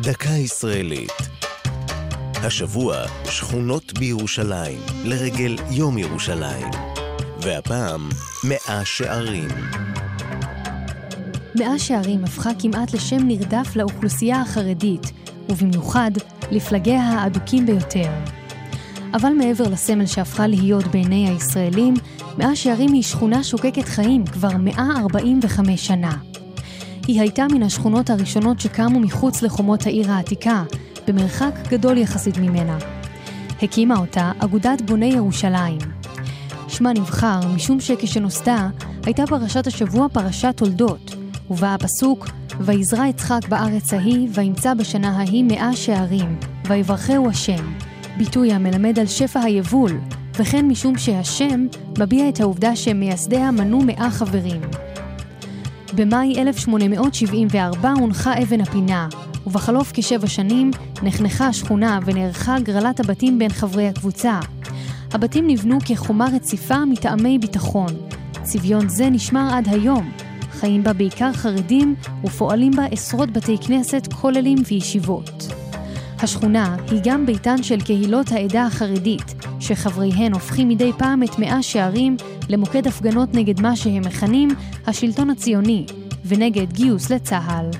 דקה ישראלית. השבוע, שכונות בירושלים, לרגל יום ירושלים. והפעם, מאה שערים. מאה שערים הפכה כמעט לשם נרדף לאוכלוסייה החרדית, ובמיוחד לפלגיה האדוקים ביותר. אבל מעבר לסמל שהפכה להיות בעיני הישראלים, מאה שערים היא שכונה שוקקת חיים כבר 145 שנה. היא הייתה מן השכונות הראשונות שקמו מחוץ לחומות העיר העתיקה, במרחק גדול יחסית ממנה. הקימה אותה אגודת בוני ירושלים. שמה נבחר משום שכשנוסדה הייתה פרשת השבוע פרשת תולדות, ובה הפסוק ויזרע יצחק בארץ ההיא, וימצא בשנה ההיא מאה שערים, ויברכהו השם, ביטוי המלמד על שפע היבול, וכן משום שהשם מביע את העובדה שמייסדיה מנו מאה חברים. במאי 1874 הונחה אבן הפינה, ובחלוף כשבע שנים נחנכה השכונה ונערכה הגרלת הבתים בין חברי הקבוצה. הבתים נבנו כחומה רציפה מטעמי ביטחון. צביון זה נשמר עד היום. חיים בה בעיקר חרדים ופועלים בה עשרות בתי כנסת, כוללים וישיבות. השכונה היא גם ביתן של קהילות העדה החרדית, שחבריהן הופכים מדי פעם את מאה שערים למוקד הפגנות נגד מה שהם מכנים השלטון הציוני, ונגד גיוס לצה"ל.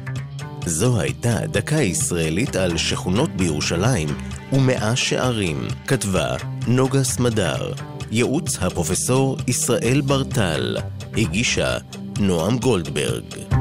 זו הייתה דקה ישראלית על שכונות בירושלים ומאה שערים. כתבה נוגה סמדר. ייעוץ הפרופסור ישראל ברטל. הגישה נועם גולדברג.